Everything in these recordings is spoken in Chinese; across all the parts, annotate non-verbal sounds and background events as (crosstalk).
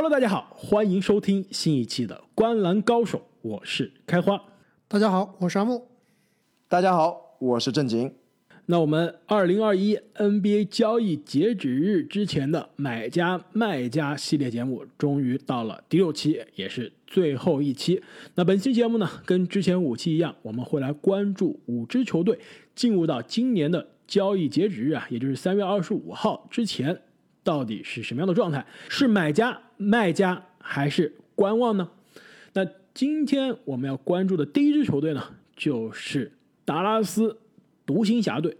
Hello，大家好，欢迎收听新一期的《观篮高手》，我是开花。大家好，我是阿木。大家好，我是正经。那我们二零二一 NBA 交易截止日之前的买家卖家系列节目终于到了第六期，也是最后一期。那本期节目呢，跟之前五期一样，我们会来关注五支球队进入到今年的交易截止日啊，也就是三月二十五号之前，到底是什么样的状态？是买家、卖家还是观望呢？那今天我们要关注的第一支球队呢，就是达拉斯。独行侠队，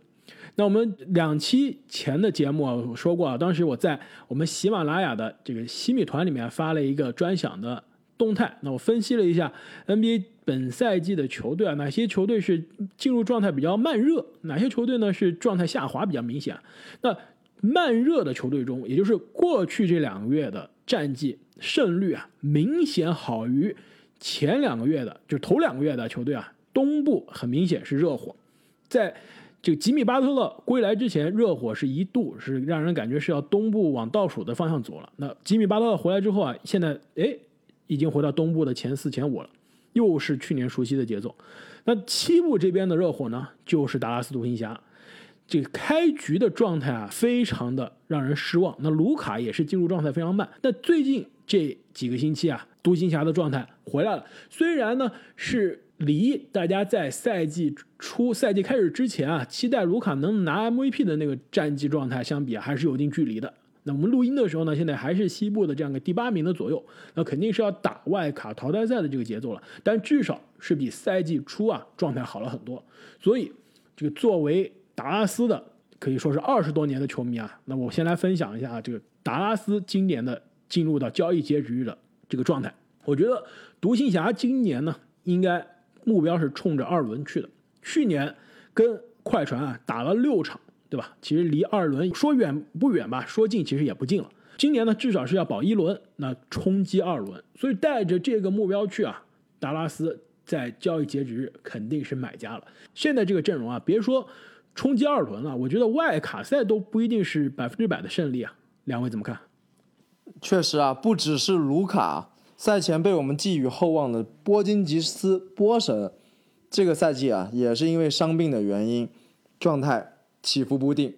那我们两期前的节目啊我说过啊，当时我在我们喜马拉雅的这个西米团里面发了一个专享的动态，那我分析了一下 NBA 本赛季的球队啊，哪些球队是进入状态比较慢热，哪些球队呢是状态下滑比较明显。那慢热的球队中，也就是过去这两个月的战绩胜率啊，明显好于前两个月的，就头两个月的球队啊，东部很明显是热火。在这个吉米巴特勒归来之前，热火是一度是让人感觉是要东部往倒数的方向走了。那吉米巴特勒回来之后啊，现在哎已经回到东部的前四前五了，又是去年熟悉的节奏。那西部这边的热火呢，就是达拉斯独行侠，这个开局的状态啊，非常的让人失望。那卢卡也是进入状态非常慢。那最近这几个星期啊，独行侠的状态回来了，虽然呢是。离大家在赛季初、赛季开始之前啊，期待卢卡能拿 MVP 的那个战绩状态相比啊，还是有一定距离的。那我们录音的时候呢，现在还是西部的这样个第八名的左右，那肯定是要打外卡淘汰赛的这个节奏了。但至少是比赛季初啊状态好了很多。所以，这个作为达拉斯的可以说是二十多年的球迷啊，那我先来分享一下这个达拉斯今年的进入到交易截止日的这个状态。我觉得独行侠今年呢，应该。目标是冲着二轮去的。去年跟快船啊打了六场，对吧？其实离二轮说远不远吧，说近其实也不近了。今年呢，至少是要保一轮，那冲击二轮。所以带着这个目标去啊，达拉斯在交易截止日肯定是买家了。现在这个阵容啊，别说冲击二轮了，我觉得外卡赛都不一定是百分之百的胜利啊。两位怎么看？确实啊，不只是卢卡。赛前被我们寄予厚望的波金吉斯波神，这个赛季啊，也是因为伤病的原因，状态起伏不定。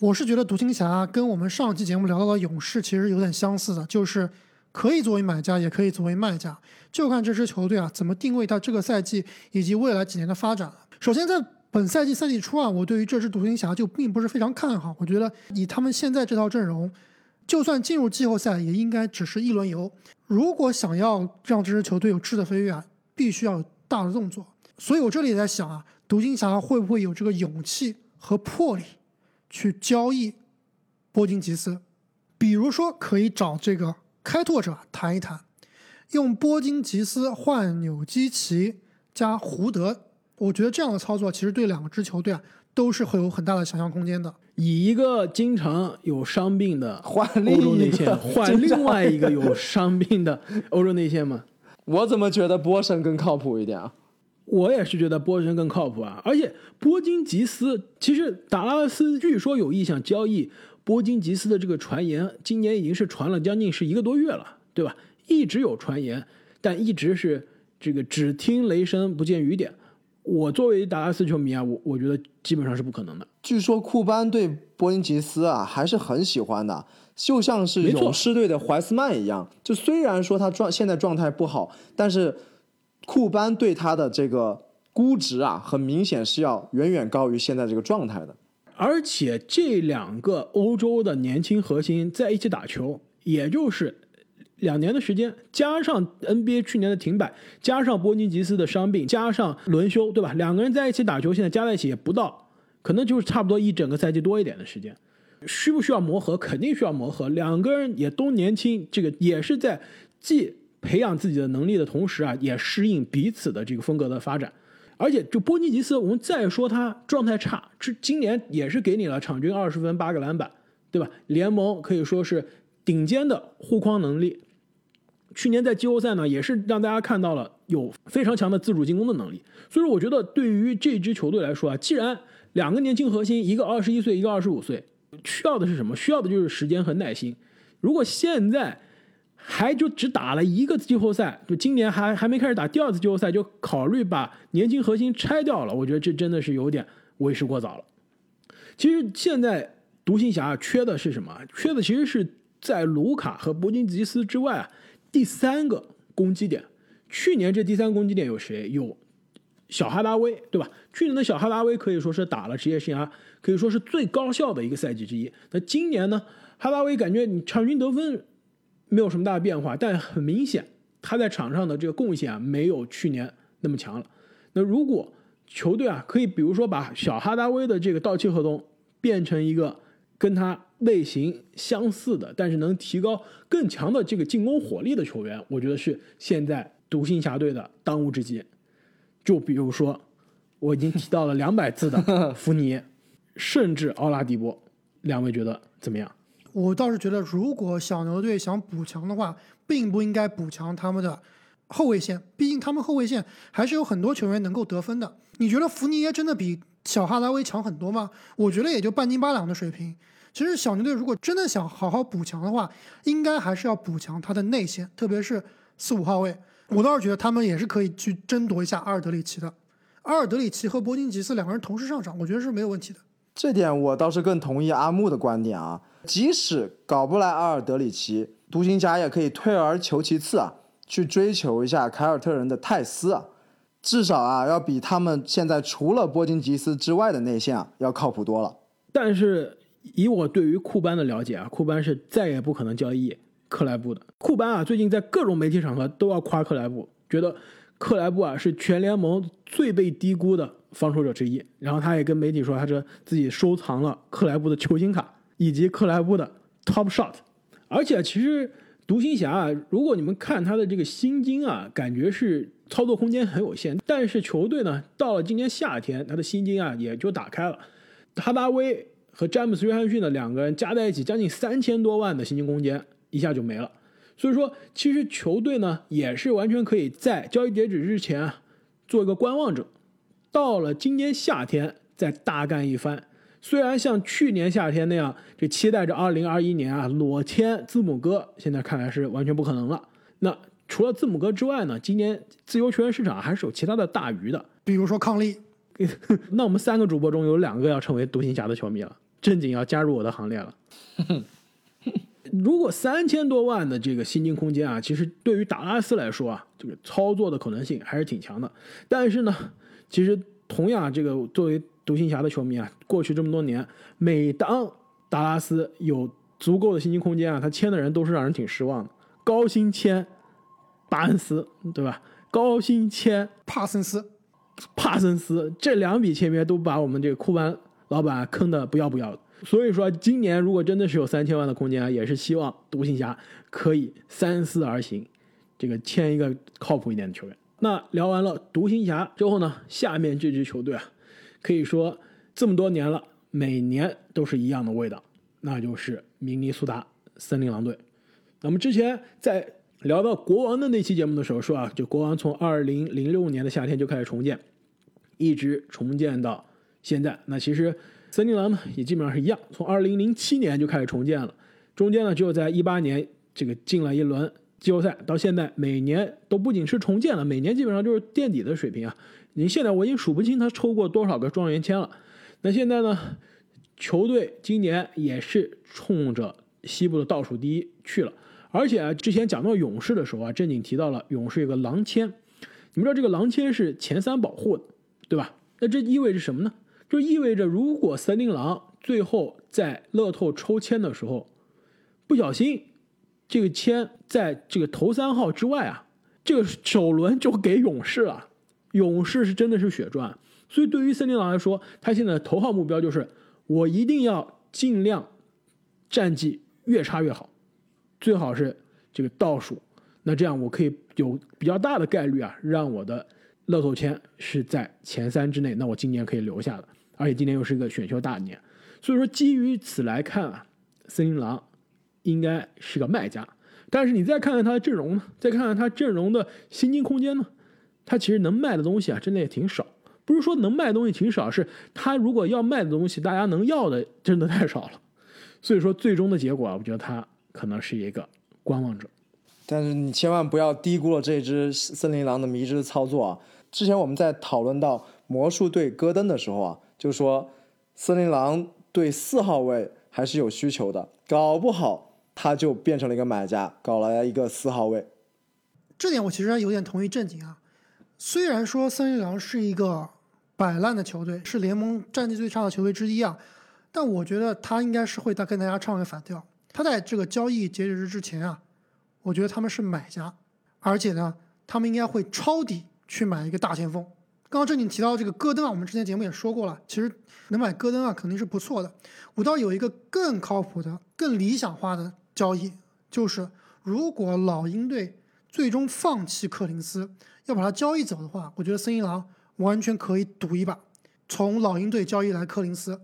我是觉得独行侠跟我们上期节目聊到的勇士其实有点相似的，就是可以作为买家，也可以作为卖家，就看这支球队啊怎么定位它这个赛季以及未来几年的发展首先，在本赛季赛季初啊，我对于这支独行侠就并不是非常看好，我觉得以他们现在这套阵容。就算进入季后赛，也应该只是一轮游。如果想要让这支球队有质的飞跃啊，必须要有大的动作。所以我这里在想啊，独行侠会不会有这个勇气和魄力去交易波金吉斯？比如说，可以找这个开拓者谈一谈，用波金吉斯换纽基奇加胡德。我觉得这样的操作其实对两个支球队啊都是会有很大的想象空间的。以一个经常有伤病的换欧洲内线 (laughs) 换另外一个有伤病的欧洲内线吗？我怎么觉得波神更靠谱一点啊？我也是觉得波神更靠谱啊！而且波金吉斯其实达拉斯据说有意向交易波金吉斯的这个传言，今年已经是传了将近是一个多月了，对吧？一直有传言，但一直是这个只听雷声不见雨点。我作为达拉斯球迷啊，我我觉得基本上是不可能的。据说库班对波音吉斯啊还是很喜欢的，就像是勇士队的怀斯曼一样。就虽然说他状现在状态不好，但是库班对他的这个估值啊，很明显是要远远高于现在这个状态的。而且这两个欧洲的年轻核心在一起打球，也就是。两年的时间，加上 NBA 去年的停摆，加上波尼吉斯的伤病，加上轮休，对吧？两个人在一起打球，现在加在一起也不到，可能就是差不多一整个赛季多一点的时间。需不需要磨合？肯定需要磨合。两个人也都年轻，这个也是在既培养自己的能力的同时啊，也适应彼此的这个风格的发展。而且，就波尼吉斯，我们再说他状态差，这今年也是给你了场均二十分、八个篮板，对吧？联盟可以说是顶尖的护框能力。去年在季后赛呢，也是让大家看到了有非常强的自主进攻的能力。所以说，我觉得对于这支球队来说啊，既然两个年轻核心，一个二十一岁，一个二十五岁，需要的是什么？需要的就是时间和耐心。如果现在还就只打了一个季后赛，就今年还还没开始打第二次季后赛，就考虑把年轻核心拆掉了，我觉得这真的是有点为时过早了。其实现在独行侠缺的是什么？缺的其实是在卢卡和伯金吉斯之外啊，第三个攻击点。去年这第三个攻击点有谁？有小哈达威，对吧？去年的小哈达威可以说是打了职业生涯可以说是最高效的一个赛季之一。那今年呢？哈达威感觉你场均得分没有什么大的变化，但很明显他在场上的这个贡献啊，没有去年那么强了。那如果球队啊，可以比如说把小哈达威的这个到期合同变成一个跟他类型相似的，但是能提高更强的这个进攻火力的球员，我觉得是现在独行侠队的当务之急。就比如说，我已经提到了两百次的 (laughs) 福尼，甚至奥拉迪波，两位觉得怎么样？我倒是觉得，如果小牛队想补强的话，并不应该补强他们的后卫线，毕竟他们后卫线还是有很多球员能够得分的。你觉得福尼耶真的比小哈达威强很多吗？我觉得也就半斤八两的水平。其实小牛队如果真的想好好补强的话，应该还是要补强他的内线，特别是四五号位。我倒是觉得他们也是可以去争夺一下阿尔德里奇的。阿尔德里奇和伯金吉斯两个人同时上场，我觉得是没有问题的。这点我倒是更同意阿木的观点啊。即使搞不来阿尔德里奇，独行侠也可以退而求其次啊，去追求一下凯尔特人的泰斯啊，至少啊要比他们现在除了波金吉斯之外的内线啊要靠谱多了。但是以我对于库班的了解啊，库班是再也不可能交易克莱布的。库班啊最近在各种媒体场合都要夸克莱布，觉得克莱布啊是全联盟最被低估的防守者之一。然后他也跟媒体说，他说自己收藏了克莱布的球星卡。以及克莱布的 Top Shot，而且其实独行侠啊，如果你们看他的这个薪金啊，感觉是操作空间很有限。但是球队呢，到了今年夏天，他的薪金啊也就打开了。哈达威和詹姆斯约翰逊的两个人加在一起，将近三千多万的薪金空间一下就没了。所以说，其实球队呢也是完全可以在交易截止之前啊做一个观望者，到了今年夏天再大干一番。虽然像去年夏天那样，这期待着二零二一年啊裸签字母哥，现在看来是完全不可能了。那除了字母哥之外呢，今年自由球员市场还是有其他的大鱼的，比如说康利。(laughs) 那我们三个主播中有两个要成为独行侠的球迷了，正经要加入我的行列了。如果三千多万的这个薪金空间啊，其实对于达拉斯来说啊，这个操作的可能性还是挺强的。但是呢，其实同样这个作为。独行侠的球迷啊，过去这么多年，每当达拉斯有足够的薪金空间啊，他签的人都是让人挺失望的。高薪签巴恩斯，对吧？高薪签帕森斯，帕森斯这两笔签约都把我们这个库班老板坑的不要不要的。所以说，今年如果真的是有三千万的空间啊，也是希望独行侠可以三思而行，这个签一个靠谱一点的球员。那聊完了独行侠之后呢，下面这支球队啊。可以说这么多年了，每年都是一样的味道，那就是明尼苏达森林狼队。那么之前在聊到国王的那期节目的时候说啊，就国王从二零零六年的夏天就开始重建，一直重建到现在。那其实森林狼呢也基本上是一样，从二零零七年就开始重建了，中间呢只有在一八年这个进了一轮季后赛，到现在每年都不仅是重建了，每年基本上就是垫底的水平啊。你现在我已经数不清他抽过多少个状元签了。那现在呢，球队今年也是冲着西部的倒数第一去了。而且啊，之前讲到勇士的时候啊，正经提到了勇士有个狼签。你们知道这个狼签是前三保护的，对吧？那这意味着什么呢？就意味着如果森林狼最后在乐透抽签的时候不小心这个签在这个头三号之外啊，这个首轮就给勇士了。勇士是真的是血赚，所以对于森林狼来说，他现在的头号目标就是我一定要尽量战绩越差越好，最好是这个倒数，那这样我可以有比较大的概率啊，让我的乐透签是在前三之内，那我今年可以留下的，而且今年又是一个选秀大年，所以说基于此来看啊，森林狼应该是个卖家，但是你再看看他的阵容呢，再看看他阵容的薪金空间呢？他其实能卖的东西啊，真的也挺少。不是说能卖的东西挺少，是他如果要卖的东西，大家能要的真的太少了。所以说，最终的结果啊，我觉得他可能是一个观望者。但是你千万不要低估了这只森林狼的迷之操作啊！之前我们在讨论到魔术对戈登的时候啊，就说森林狼对四号位还是有需求的，搞不好他就变成了一个买家，搞了一个四号位。这点我其实有点同意正经啊。虽然说森林狼是一个摆烂的球队，是联盟战绩最差的球队之一啊，但我觉得他应该是会跟大家唱个反调。他在这个交易截止日之前啊，我觉得他们是买家，而且呢，他们应该会抄底去买一个大前锋。刚刚正经提到这个戈登啊，我们之前节目也说过了，其实能买戈登啊肯定是不错的。我倒有一个更靠谱的、更理想化的交易，就是如果老鹰队最终放弃克林斯，要把他交易走的话，我觉得森林狼完全可以赌一把，从老鹰队交易来克林斯，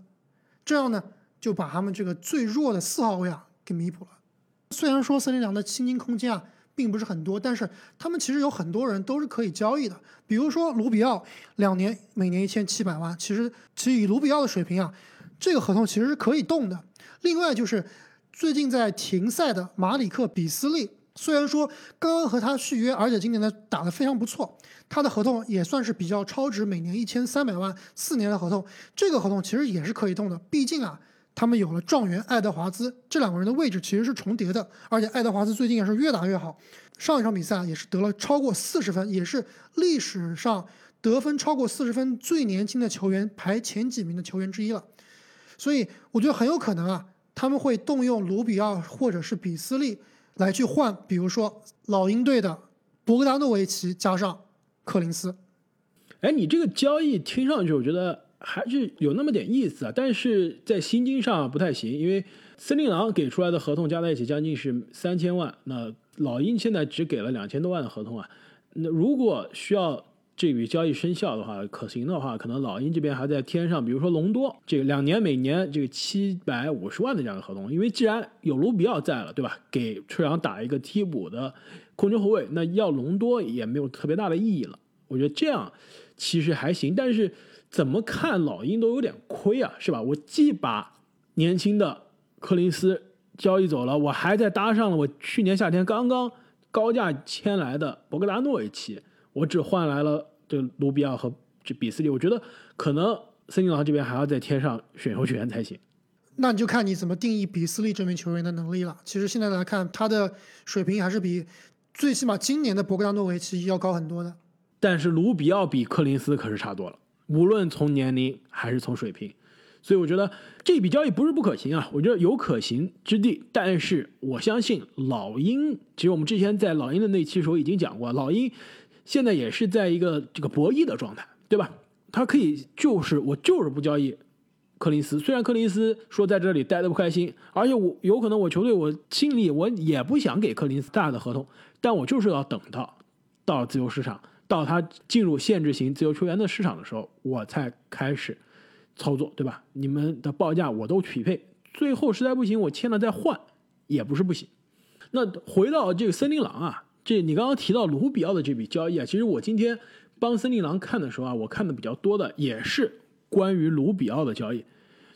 这样呢就把他们这个最弱的四号位啊。给弥补了。虽然说森林狼的薪金空间啊并不是很多，但是他们其实有很多人都是可以交易的。比如说卢比奥，两年每年一千七百万，其实其实以卢比奥的水平啊，这个合同其实是可以动的。另外就是最近在停赛的马里克比斯利，虽然说刚刚和他续约，而且今年呢打得非常不错，他的合同也算是比较超值，每年一千三百万，四年的合同，这个合同其实也是可以动的。毕竟啊。他们有了状元爱德华兹，这两个人的位置其实是重叠的，而且爱德华兹最近也是越打越好，上一场比赛也是得了超过四十分，也是历史上得分超过四十分最年轻的球员排前几名的球员之一了。所以我觉得很有可能啊，他们会动用卢比奥或者是比斯利来去换，比如说老鹰队的博格达诺维奇加上柯林斯。哎，你这个交易听上去，我觉得。还是有那么点意思啊，但是在薪金上不太行，因为森林狼给出来的合同加在一起将近是三千万，那老鹰现在只给了两千多万的合同啊。那如果需要这笔交易生效的话，可行的话，可能老鹰这边还在添上，比如说隆多这个两年每年这个七百五十万的这样的合同，因为既然有卢比奥在了，对吧？给吹杨打一个替补的控球后卫，那要隆多也没有特别大的意义了。我觉得这样其实还行，但是。怎么看老鹰都有点亏啊，是吧？我既把年轻的柯林斯交易走了，我还在搭上了我去年夏天刚刚高价签来的博格达诺维奇，我只换来了这卢比奥和这比斯利，我觉得可能森林狼这边还要再添上选秀权才行。那你就看你怎么定义比斯利这名球员的能力了。其实现在来看，他的水平还是比最起码今年的博格达诺维奇要高很多的。但是卢比奥比柯林斯可是差多了。无论从年龄还是从水平，所以我觉得这笔交易不是不可行啊，我觉得有可行之地。但是我相信老鹰，其实我们之前在老鹰的那期时候已经讲过，老鹰现在也是在一个这个博弈的状态，对吧？他可以就是我就是不交易柯林斯，虽然柯林斯说在这里待的不开心，而且我有可能我球队我心里我也不想给柯林斯大的合同，但我就是要等到到自由市场。到他进入限制型自由球员的市场的时候，我才开始操作，对吧？你们的报价我都匹配，最后实在不行，我签了再换也不是不行。那回到这个森林狼啊，这你刚刚提到卢比奥的这笔交易啊，其实我今天帮森林狼看的时候啊，我看的比较多的也是关于卢比奥的交易。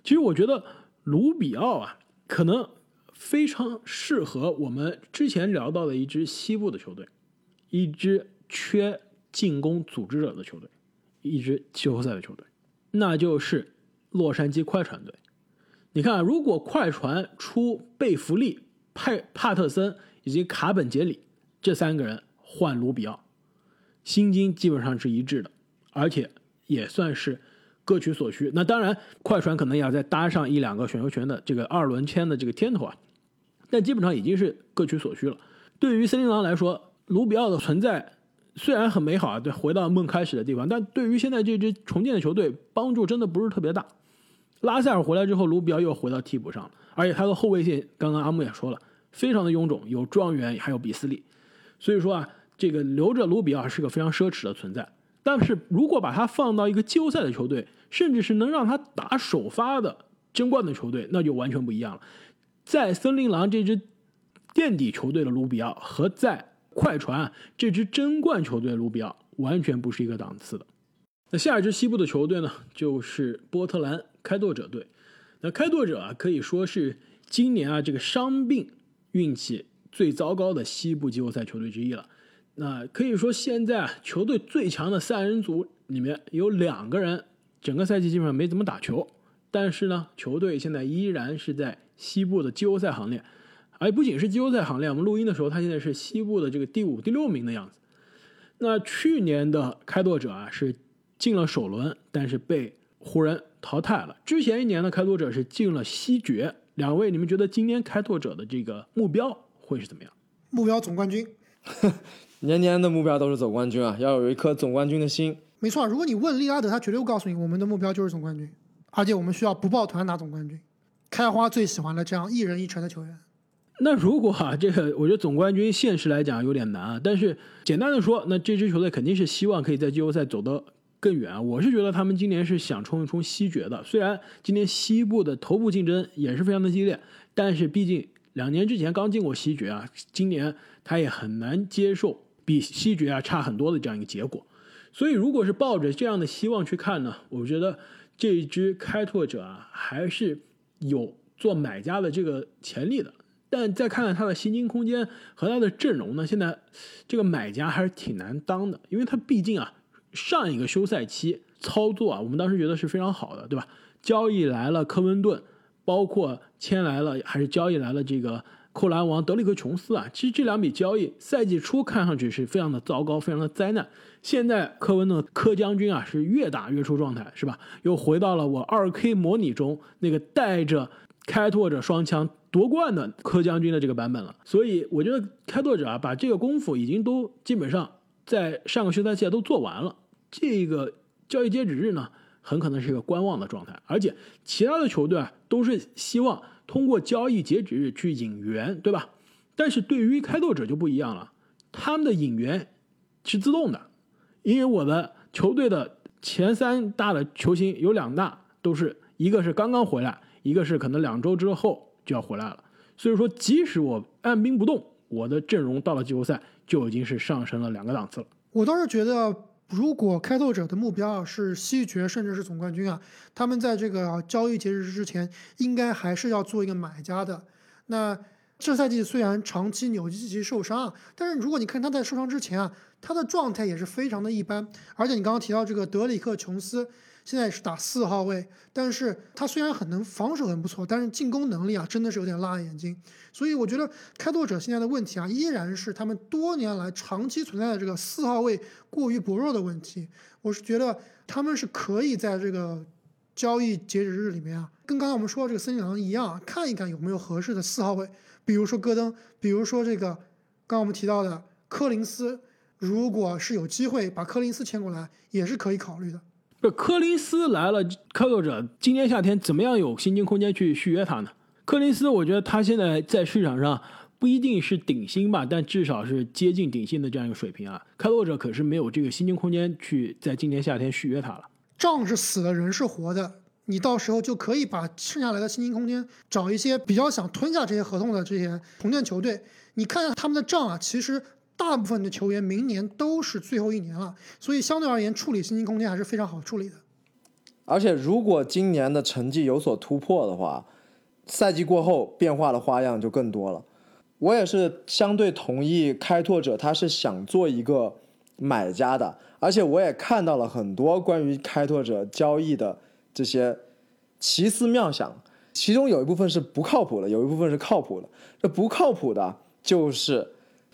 其实我觉得卢比奥啊，可能非常适合我们之前聊到的一支西部的球队，一支缺。进攻组织者的球队，一支季后赛的球队，那就是洛杉矶快船队。你看，如果快船出贝弗利、派帕特森以及卡本杰里这三个人换卢比奥，薪金基本上是一致的，而且也算是各取所需。那当然，快船可能也要再搭上一两个选秀权的这个二轮签的这个天头啊，但基本上已经是各取所需了。对于森林狼来说，卢比奥的存在。虽然很美好啊，对，回到梦开始的地方，但对于现在这支重建的球队，帮助真的不是特别大。拉塞尔回来之后，卢比奥又回到替补上了，而且他的后卫线，刚刚阿木也说了，非常的臃肿，有状元，还有比斯利，所以说啊，这个留着卢比奥是个非常奢侈的存在。但是如果把他放到一个季后赛的球队，甚至是能让他打首发的争冠的球队，那就完全不一样了。在森林狼这支垫底球队的卢比奥和在快船这支争冠球队卢比奥完全不是一个档次的。那下一支西部的球队呢，就是波特兰开拓者队。那开拓者啊，可以说是今年啊这个伤病运气最糟糕的西部季后赛球队之一了。那可以说，现在球队最强的三人组里面有两个人整个赛季基本上没怎么打球，但是呢，球队现在依然是在西部的季后赛行列，而不仅是季后赛行列，我们录音的时候，他现在是西部的这个第五、第六名的样子。那去年的开拓者啊是进了首轮，但是被湖人淘汰了。之前一年的开拓者是进了西决。两位，你们觉得今年开拓者的这个目标会是怎么样？目标总冠军。(laughs) 年年的目标都是总冠军啊，要有一颗总冠军的心。没错，如果你问利拉德，他绝对会告诉你，我们的目标就是总冠军，而且我们需要不抱团拿总冠军。开花最喜欢的这样一人一城的球员。那如果啊，这个我觉得总冠军现实来讲有点难啊，但是简单的说，那这支球队肯定是希望可以在季后赛走得更远。我是觉得他们今年是想冲一冲西决的，虽然今年西部的头部竞争也是非常的激烈，但是毕竟两年之前刚进过西决啊，今年他也很难接受。比西决啊差很多的这样一个结果，所以如果是抱着这样的希望去看呢，我觉得这一支开拓者啊还是有做买家的这个潜力的。但再看看他的薪金空间和他的阵容呢，现在这个买家还是挺难当的，因为他毕竟啊上一个休赛期操作啊，我们当时觉得是非常好的，对吧？交易来了科温顿，包括签来了还是交易来了这个。扣篮王德里克琼斯啊，其实这两笔交易赛季初看上去是非常的糟糕，非常的灾难。现在科温的科将军啊是越打越出状态，是吧？又回到了我二 K 模拟中那个带着开拓者双枪夺冠的科将军的这个版本了。所以我觉得开拓者啊把这个功夫已经都基本上在上个休赛期都做完了。这个交易截止日呢，很可能是一个观望的状态，而且其他的球队啊都是希望。通过交易截止日去引援，对吧？但是对于开拓者就不一样了，他们的引援是自动的，因为我的球队的前三大的球星有两大都是一个是刚刚回来，一个是可能两周之后就要回来了。所以说，即使我按兵不动，我的阵容到了季后赛就已经是上升了两个档次了。我倒是觉得。如果开拓者的目标啊是西决甚至是总冠军啊，他们在这个交易截止日之前应该还是要做一个买家的。那这赛季虽然长期纽基奇受伤，但是如果你看他在受伤之前啊，他的状态也是非常的一般。而且你刚刚提到这个德里克琼斯。现在是打四号位，但是他虽然很能防守很不错，但是进攻能力啊真的是有点辣眼睛。所以我觉得开拓者现在的问题啊，依然是他们多年来长期存在的这个四号位过于薄弱的问题。我是觉得他们是可以在这个交易截止日里面啊，跟刚刚我们说的这个森林狼一样，啊看一看有没有合适的四号位，比如说戈登，比如说这个刚刚我们提到的柯林斯，如果是有机会把柯林斯签过来，也是可以考虑的。这柯林斯来了，开拓者今年夏天怎么样有薪金空间去续约他呢？柯林斯，我觉得他现在在市场上不一定是顶薪吧，但至少是接近顶薪的这样一个水平啊。开拓者可是没有这个薪金空间去在今年夏天续约他了。账是死的，人是活的，你到时候就可以把剩下来的薪金空间找一些比较想吞下这些合同的这些红箭球队，你看看他们的账啊，其实。大部分的球员明年都是最后一年了，所以相对而言处理薪金空间还是非常好处理的。而且如果今年的成绩有所突破的话，赛季过后变化的花样就更多了。我也是相对同意开拓者他是想做一个买家的，而且我也看到了很多关于开拓者交易的这些奇思妙想，其中有一部分是不靠谱的，有一部分是靠谱的。这不靠谱的就是。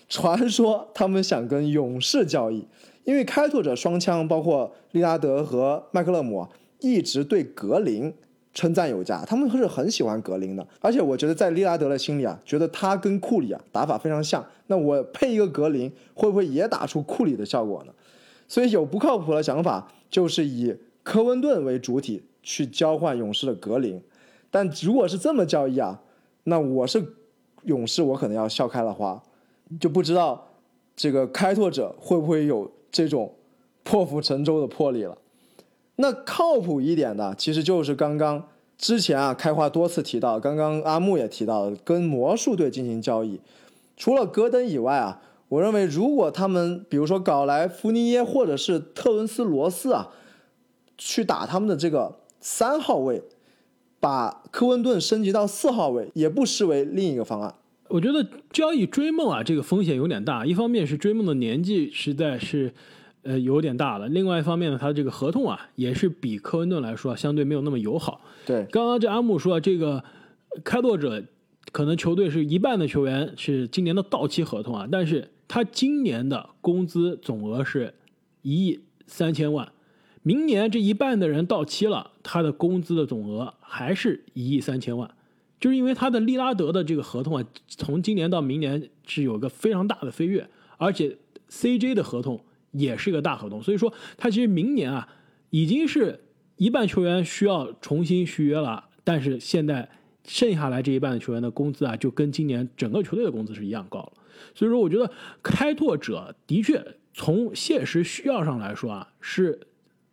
传说他们想跟勇士交易，因为开拓者双枪包括利拉德和麦克勒姆一直对格林称赞有加，他们是很喜欢格林的。而且我觉得在利拉德的心里啊，觉得他跟库里啊打法非常像，那我配一个格林会不会也打出库里的效果呢？所以有不靠谱的想法，就是以科温顿为主体去交换勇士的格林。但如果是这么交易啊，那我是勇士，我可能要笑开了花。就不知道这个开拓者会不会有这种破釜沉舟的魄力了。那靠谱一点的，其实就是刚刚之前啊，开花多次提到，刚刚阿木也提到，跟魔术队进行交易。除了戈登以外啊，我认为如果他们比如说搞来福尼耶或者是特伦斯罗斯啊，去打他们的这个三号位，把科温顿升级到四号位，也不失为另一个方案。我觉得交易追梦啊，这个风险有点大。一方面是追梦的年纪实在是，呃，有点大了；另外一方面呢，他这个合同啊，也是比科温顿来说啊相对没有那么友好。对，刚刚这阿木说啊这个开拓者可能球队是一半的球员是今年的到期合同啊，但是他今年的工资总额是一亿三千万，明年这一半的人到期了，他的工资的总额还是一亿三千万。就是因为他的利拉德的这个合同啊，从今年到明年是有一个非常大的飞跃，而且 CJ 的合同也是一个大合同，所以说他其实明年啊已经是一半球员需要重新续约了，但是现在剩下来这一半的球员的工资啊，就跟今年整个球队的工资是一样高了，所以说我觉得开拓者的确从现实需要上来说啊是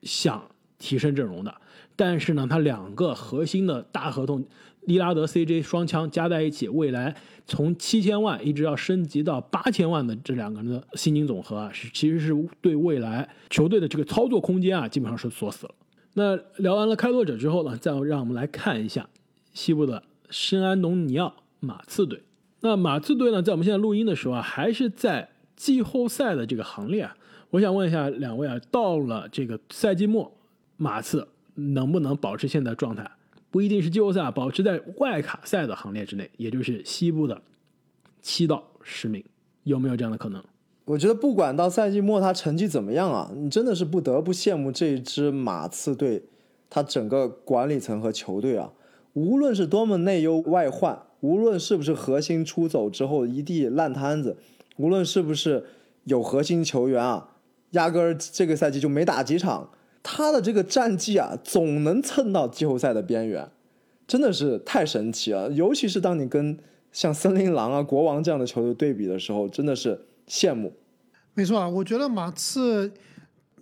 想提升阵容的，但是呢，他两个核心的大合同。利拉德、CJ 双枪加在一起，未来从七千万一直要升级到八千万的这两个人的薪金总和啊，是其实是对未来球队的这个操作空间啊，基本上是锁死了。那聊完了开拓者之后呢，再让我们来看一下西部的圣安东尼奥马刺队。那马刺队呢，在我们现在录音的时候啊，还是在季后赛的这个行列啊。我想问一下两位啊，到了这个赛季末，马刺能不能保持现在状态？不一定是季后赛，保持在外卡赛的行列之内，也就是西部的七到十名，有没有这样的可能？我觉得不管到赛季末他成绩怎么样啊，你真的是不得不羡慕这支马刺队，他整个管理层和球队啊，无论是多么内忧外患，无论是不是核心出走之后一地烂摊子，无论是不是有核心球员啊，压根儿这个赛季就没打几场。他的这个战绩啊，总能蹭到季后赛的边缘，真的是太神奇了。尤其是当你跟像森林狼啊、国王这样的球队对比的时候，真的是羡慕。没错啊，我觉得马刺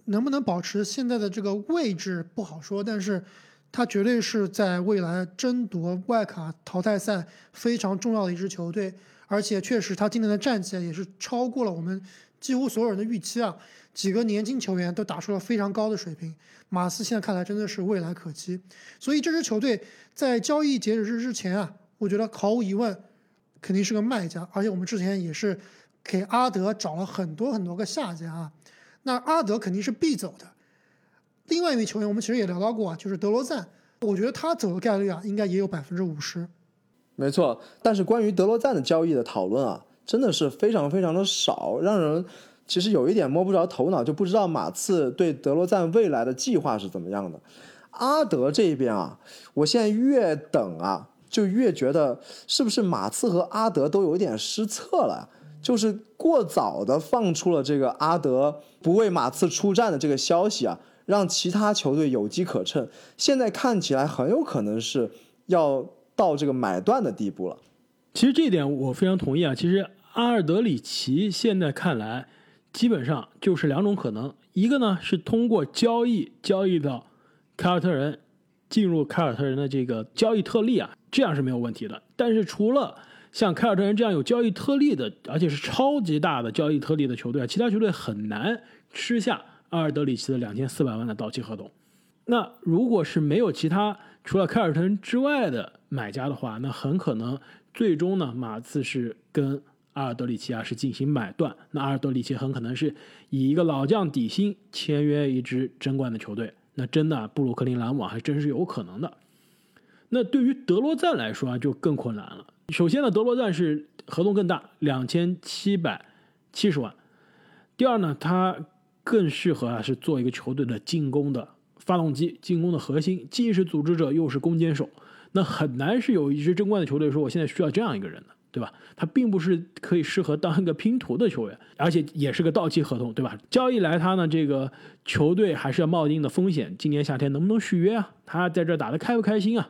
能不能保持现在的这个位置不好说，但是他绝对是在未来争夺外卡淘汰赛非常重要的一支球队，而且确实他今年的战绩也是超过了我们几乎所有人的预期啊。几个年轻球员都打出了非常高的水平，马刺现在看来真的是未来可期。所以这支球队在交易截止日之前啊，我觉得毫无疑问肯定是个卖家。而且我们之前也是给阿德找了很多很多个下家啊，那阿德肯定是必走的。另外一名球员我们其实也聊到过啊，就是德罗赞，我觉得他走的概率啊应该也有百分之五十。没错，但是关于德罗赞的交易的讨论啊，真的是非常非常的少，让人。其实有一点摸不着头脑，就不知道马刺对德罗赞未来的计划是怎么样的。阿德这边啊，我现在越等啊，就越觉得是不是马刺和阿德都有一点失策了，就是过早的放出了这个阿德不为马刺出战的这个消息啊，让其他球队有机可乘。现在看起来很有可能是要到这个买断的地步了。其实这一点我非常同意啊。其实阿尔德里奇现在看来。基本上就是两种可能，一个呢是通过交易交易到凯尔特人，进入凯尔特人的这个交易特例啊，这样是没有问题的。但是除了像凯尔特人这样有交易特例的，而且是超级大的交易特例的球队啊，其他球队很难吃下阿尔德里奇的两千四百万的到期合同。那如果是没有其他除了凯尔特人之外的买家的话，那很可能最终呢马刺是跟。阿尔德里奇啊是进行买断，那阿尔德里奇很可能是以一个老将底薪签约一支争冠的球队，那真的布鲁克林篮网还真是有可能的。那对于德罗赞来说啊就更困难了。首先呢，德罗赞是合同更大，两千七百七十万。第二呢，他更适合啊是做一个球队的进攻的发动机，进攻的核心，既是组织者又是攻坚手。那很难是有一支争冠的球队说我现在需要这样一个人的。对吧？他并不是可以适合当一个拼图的球员，而且也是个到期合同，对吧？交易来他呢，这个球队还是要冒一定的风险。今年夏天能不能续约啊？他在这打的开不开心啊？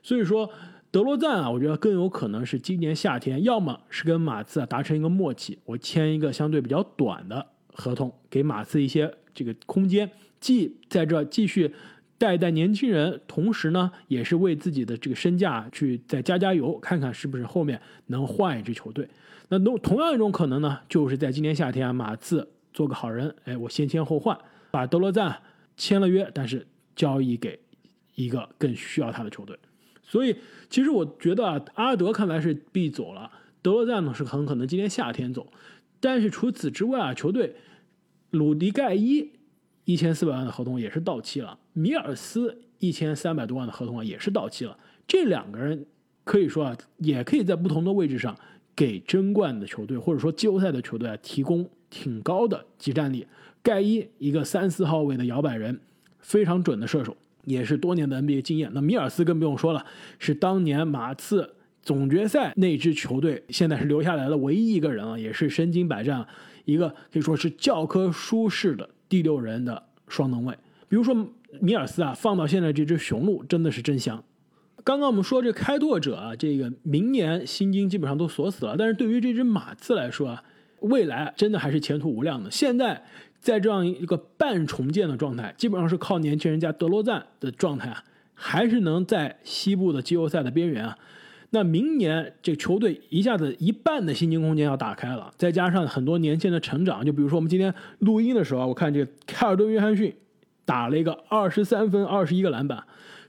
所以说，德罗赞啊，我觉得更有可能是今年夏天，要么是跟马刺啊达成一个默契，我签一个相对比较短的合同，给马刺一些这个空间，既在这继续。带一带年轻人，同时呢，也是为自己的这个身价去再加加油，看看是不是后面能换一支球队。那同同样一种可能呢，就是在今年夏天啊，马刺做个好人，哎，我先签后换，把德罗赞签了约，但是交易给一个更需要他的球队。所以，其实我觉得啊，阿德看来是必走了，德罗赞呢是很可能今年夏天走，但是除此之外啊，球队鲁迪盖伊一千四百万的合同也是到期了，米尔斯一千三百多万的合同啊也是到期了。这两个人可以说啊，也可以在不同的位置上给争冠的球队或者说季后赛的球队啊提供挺高的集战力。盖伊一个三四号位的摇摆人，非常准的射手，也是多年的 NBA 经验。那米尔斯更不用说了，是当年马刺。总决赛那支球队现在是留下来的唯一一个人啊，也是身经百战，一个可以说是教科书式的第六人的双能卫。比如说米尔斯啊，放到现在这只雄鹿真的是真香。刚刚我们说这开拓者啊，这个明年薪金基本上都锁死了，但是对于这只马刺来说啊，未来真的还是前途无量的。现在在这样一个半重建的状态，基本上是靠年轻人加德罗赞的状态啊，还是能在西部的季后赛的边缘啊。那明年这球队一下子一半的薪金空间要打开了，再加上很多年轻的成长，就比如说我们今天录音的时候啊，我看这个凯尔顿·约翰逊打了一个二十三分、二十一个篮板。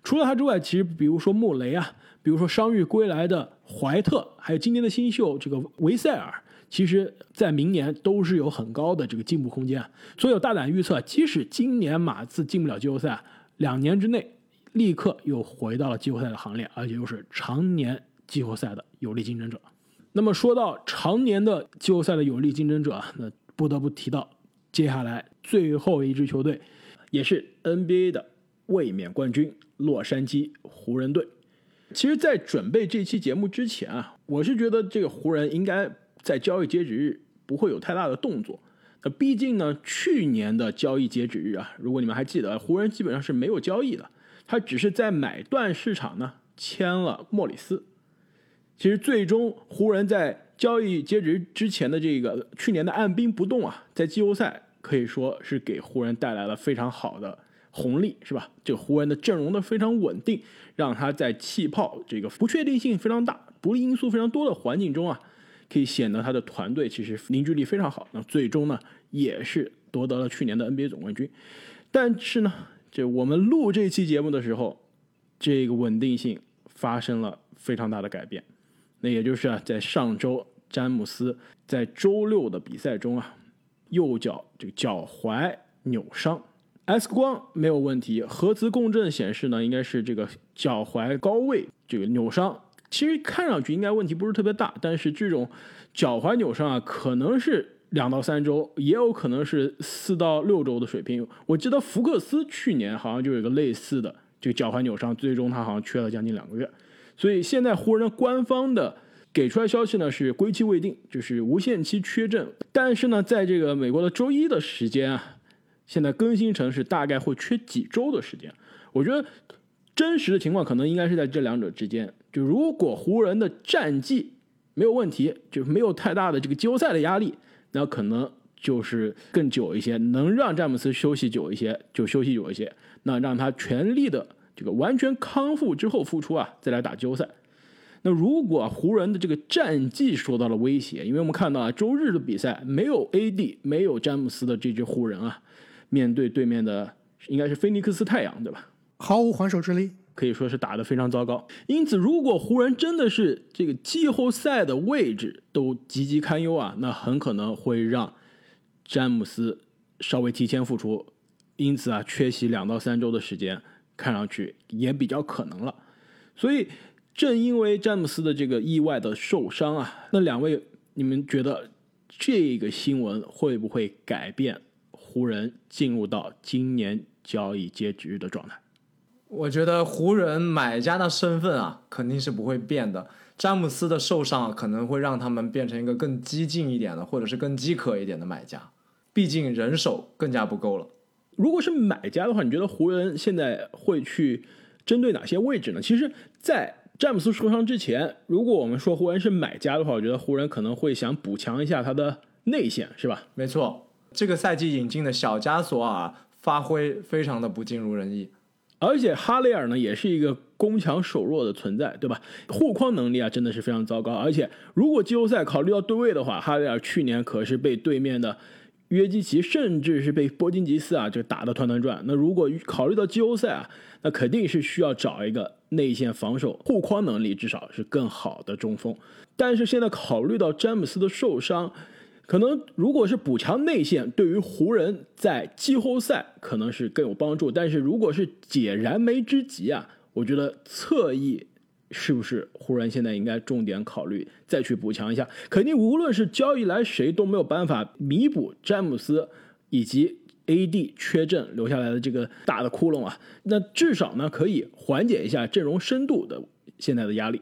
除了他之外，其实比如说穆雷啊，比如说伤愈归来的怀特，还有今年的新秀这个维塞尔，其实在明年都是有很高的这个进步空间。所以我大胆预测，即使今年马刺进不了季后赛，两年之内立刻又回到了季后赛的行列，而且又是常年。季后赛的有力竞争者。那么说到常年的季后赛的有力竞争者，那不得不提到接下来最后一支球队，也是 NBA 的卫冕冠军——洛杉矶湖人队。其实，在准备这期节目之前啊，我是觉得这个湖人应该在交易截止日不会有太大的动作。那毕竟呢，去年的交易截止日啊，如果你们还记得，湖人基本上是没有交易的，他只是在买断市场呢签了莫里斯。其实最终湖人在交易截止之前的这个去年的按兵不动啊，在季后赛可以说是给湖人带来了非常好的红利，是吧？这湖人的阵容的非常稳定，让他在气泡这个不确定性非常大、不利因素非常多的环境中啊，可以显得他的团队其实凝聚力非常好。那最终呢，也是夺得了去年的 NBA 总冠军。但是呢，这我们录这期节目的时候，这个稳定性发生了非常大的改变。那也就是啊，在上周詹姆斯在周六的比赛中啊，右脚这个脚踝扭伤，X 光没有问题，核磁共振显示呢，应该是这个脚踝高位这个扭伤。其实看上去应该问题不是特别大，但是这种脚踝扭伤啊，可能是两到三周，也有可能是四到六周的水平。我记得福克斯去年好像就有一个类似的这个脚踝扭伤，最终他好像缺了将近两个月。所以现在湖人官方的给出来消息呢是归期未定，就是无限期缺阵。但是呢，在这个美国的周一的时间啊，现在更新成是大概会缺几周的时间。我觉得真实的情况可能应该是在这两者之间。就如果湖人的战绩没有问题，就没有太大的这个季后赛的压力，那可能就是更久一些，能让詹姆斯休息久一些就休息久一些，那让他全力的。这个完全康复之后复出啊，再来打季后赛。那如果湖人的这个战绩受到了威胁，因为我们看到啊，周日的比赛没有 AD，没有詹姆斯的这支湖人啊，面对对面的应该是菲尼克斯太阳，对吧？毫无还手之力，可以说是打得非常糟糕。因此，如果湖人真的是这个季后赛的位置都岌岌堪忧啊，那很可能会让詹姆斯稍微提前复出，因此啊，缺席两到三周的时间。看上去也比较可能了，所以正因为詹姆斯的这个意外的受伤啊，那两位你们觉得这个新闻会不会改变湖人进入到今年交易截止日的状态？我觉得湖人买家的身份啊肯定是不会变的，詹姆斯的受伤可能会让他们变成一个更激进一点的，或者是更饥渴一点的买家，毕竟人手更加不够了。如果是买家的话，你觉得湖人现在会去针对哪些位置呢？其实，在詹姆斯受伤之前，如果我们说湖人是买家的话，我觉得湖人可能会想补强一下他的内线，是吧？没错，这个赛季引进的小加索尔发挥非常的不尽如人意，而且哈雷尔呢也是一个攻强守弱的存在，对吧？护框能力啊真的是非常糟糕，而且如果季后赛考虑到对位的话，哈雷尔去年可是被对面的。约基奇，甚至是被波金吉斯啊就打得团团转。那如果考虑到季后赛啊，那肯定是需要找一个内线防守护框能力至少是更好的中锋。但是现在考虑到詹姆斯的受伤，可能如果是补强内线，对于湖人在季后赛可能是更有帮助。但是如果是解燃眉之急啊，我觉得侧翼。是不是湖人现在应该重点考虑再去补强一下？肯定无论是交易来谁都没有办法弥补詹姆斯以及 AD 缺阵留下来的这个大的窟窿啊。那至少呢可以缓解一下阵容深度的现在的压力。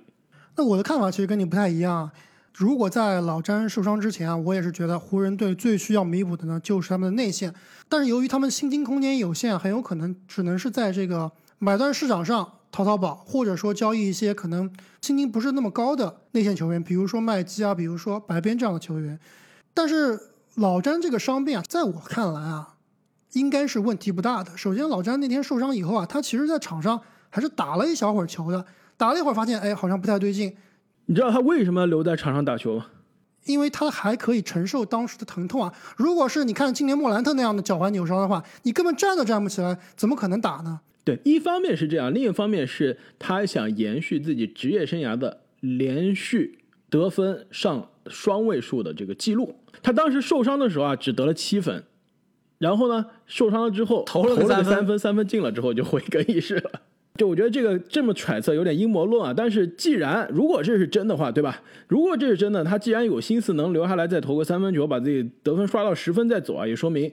那我的看法其实跟你不太一样。如果在老詹受伤之前啊，我也是觉得湖人队最需要弥补的呢就是他们的内线。但是由于他们薪金空间有限，很有可能只能是在这个买断市场上。淘淘宝，或者说交易一些可能薪金不是那么高的内线球员，比如说麦基啊，比如说白边这样的球员。但是老詹这个伤病啊，在我看来啊，应该是问题不大的。首先，老詹那天受伤以后啊，他其实在场上还是打了一小会儿球的，打了一会儿发现，哎，好像不太对劲。你知道他为什么留在场上打球吗？因为他还可以承受当时的疼痛啊。如果是你看今年莫兰特那样的脚踝扭伤的话，你根本站都站不起来，怎么可能打呢？对，一方面是这样，另一方面是他想延续自己职业生涯的连续得分上双位数的这个记录。他当时受伤的时候啊，只得了七分，然后呢，受伤了之后投了个三分，三分进了之后就回更衣室了。就我觉得这个这么揣测有点阴谋论啊。但是既然如果这是真的话，对吧？如果这是真的，他既然有心思能留下来再投个三分球，把自己得分刷到十分再走啊，也说明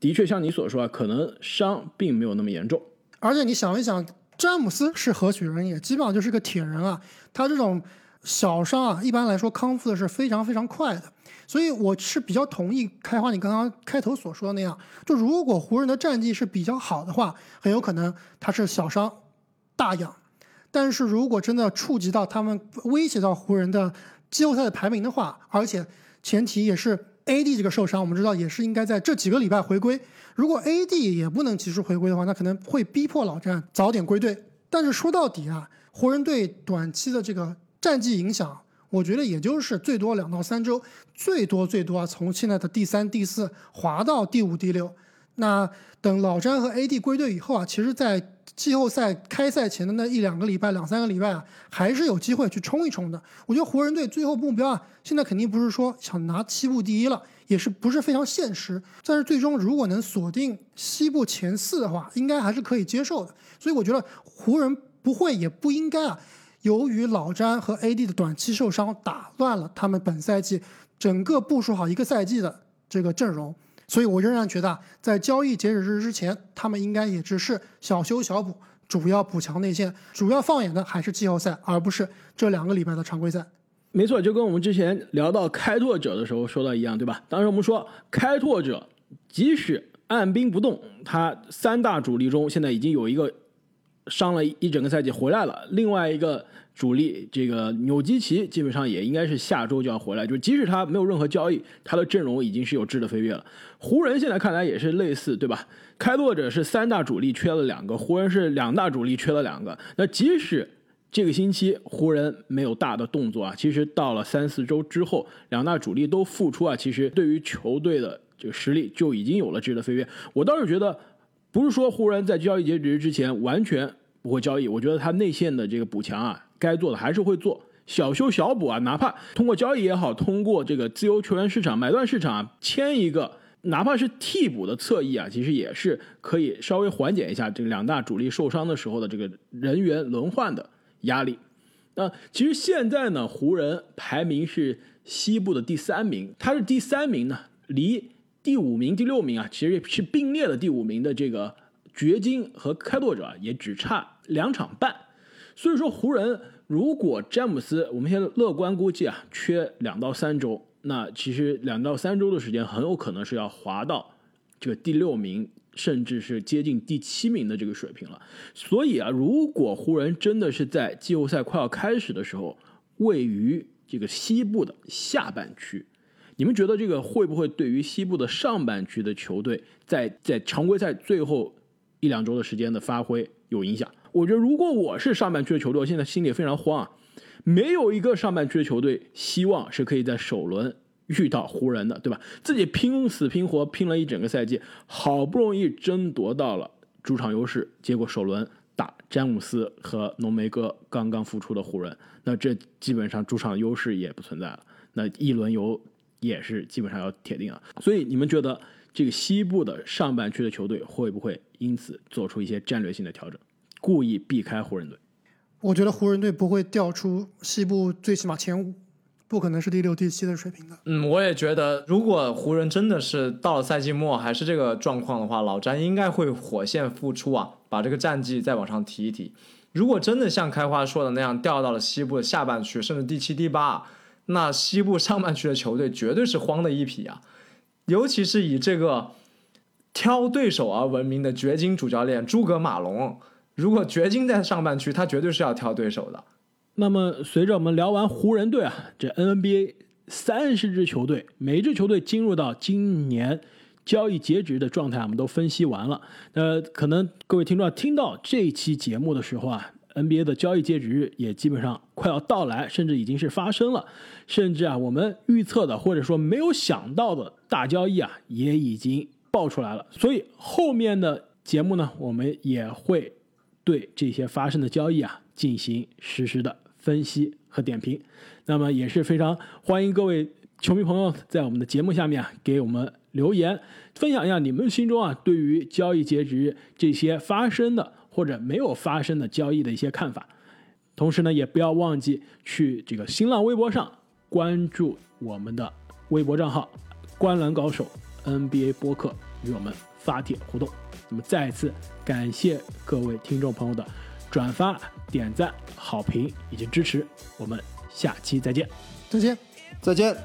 的确像你所说啊，可能伤并没有那么严重。而且你想一想，詹姆斯是何许人也？基本上就是个铁人啊。他这种小伤啊，一般来说康复的是非常非常快的。所以我是比较同意开花你刚刚开头所说的那样，就如果湖人的战绩是比较好的话，很有可能他是小伤大养。但是如果真的触及到他们威胁到湖人的季后赛的排名的话，而且前提也是 AD 这个受伤，我们知道也是应该在这几个礼拜回归。如果 AD 也不能及时回归的话，那可能会逼迫老詹早点归队。但是说到底啊，湖人队短期的这个战绩影响，我觉得也就是最多两到三周，最多最多啊，从现在的第三、第四滑到第五、第六。那等老詹和 AD 归队以后啊，其实，在季后赛开赛前的那一两个礼拜、两三个礼拜啊，还是有机会去冲一冲的。我觉得湖人队最后目标啊，现在肯定不是说想拿西部第一了。也是不是非常现实，但是最终如果能锁定西部前四的话，应该还是可以接受的。所以我觉得湖人不会也不应该啊，由于老詹和 AD 的短期受伤打乱了他们本赛季整个部署好一个赛季的这个阵容。所以我仍然觉得，在交易截止日之前，他们应该也只是小修小补，主要补强内线，主要放眼的还是季后赛，而不是这两个礼拜的常规赛。没错，就跟我们之前聊到开拓者的时候说的一样，对吧？当时我们说，开拓者即使按兵不动，他三大主力中现在已经有一个伤了一整个赛季回来了，另外一个主力这个纽基奇基本上也应该是下周就要回来。就即使他没有任何交易，他的阵容已经是有质的飞跃了。湖人现在看来也是类似，对吧？开拓者是三大主力缺了两个，湖人是两大主力缺了两个。那即使这个星期湖人没有大的动作啊，其实到了三四周之后，两大主力都复出啊，其实对于球队的这个实力就已经有了质的飞跃。我倒是觉得，不是说湖人在交易截止日之前完全不会交易，我觉得他内线的这个补强啊，该做的还是会做，小修小补啊，哪怕通过交易也好，通过这个自由球员市场买断市场啊，签一个哪怕是替补的侧翼啊，其实也是可以稍微缓解一下这个两大主力受伤的时候的这个人员轮换的。压力，那其实现在呢，湖人排名是西部的第三名，他是第三名呢，离第五名、第六名啊，其实是并列的第五名的这个掘金和开拓者也只差两场半，所以说湖人如果詹姆斯，我们现在乐观估计啊，缺两到三周，那其实两到三周的时间很有可能是要滑到这个第六名。甚至是接近第七名的这个水平了，所以啊，如果湖人真的是在季后赛快要开始的时候位于这个西部的下半区，你们觉得这个会不会对于西部的上半区的球队在在常规赛最后一两周的时间的发挥有影响？我觉得如果我是上半区的球队，我现在心里非常慌啊，没有一个上半区的球队希望是可以在首轮遇到湖人的，对吧？自己拼死拼活拼了一整个赛季，好不容易争夺到了主场优势，结果首轮打詹姆斯和浓眉哥刚刚复出的湖人，那这基本上主场优势也不存在了，那一轮游也是基本上要铁定了。所以你们觉得这个西部的上半区的球队会不会因此做出一些战略性的调整，故意避开湖人队？我觉得湖人队不会掉出西部最起码前五。不可能是第六、第七的水平的。嗯，我也觉得，如果湖人真的是到了赛季末还是这个状况的话，老詹应该会火线复出啊，把这个战绩再往上提一提。如果真的像开花说的那样掉到了西部的下半区，甚至第七、第八，那西部上半区的球队绝对是慌的一匹啊！尤其是以这个挑对手而闻名的掘金主教练诸葛马龙，如果掘金在上半区，他绝对是要挑对手的。那么，随着我们聊完湖人队啊，这 NBA 三十支球队，每支球队进入到今年交易截止的状态，我们都分析完了。呃，可能各位听众听到这期节目的时候啊，NBA 的交易截止日也基本上快要到来，甚至已经是发生了，甚至啊，我们预测的或者说没有想到的大交易啊，也已经爆出来了。所以后面的节目呢，我们也会对这些发生的交易啊进行实时的。分析和点评，那么也是非常欢迎各位球迷朋友在我们的节目下面啊给我们留言，分享一下你们心中啊对于交易截止日这些发生的或者没有发生的交易的一些看法。同时呢，也不要忘记去这个新浪微博上关注我们的微博账号“观澜高手 NBA 播客”，与我们发帖互动。那么再次感谢各位听众朋友的。转发点赞好评以及支持我们下期再见。再见。再见。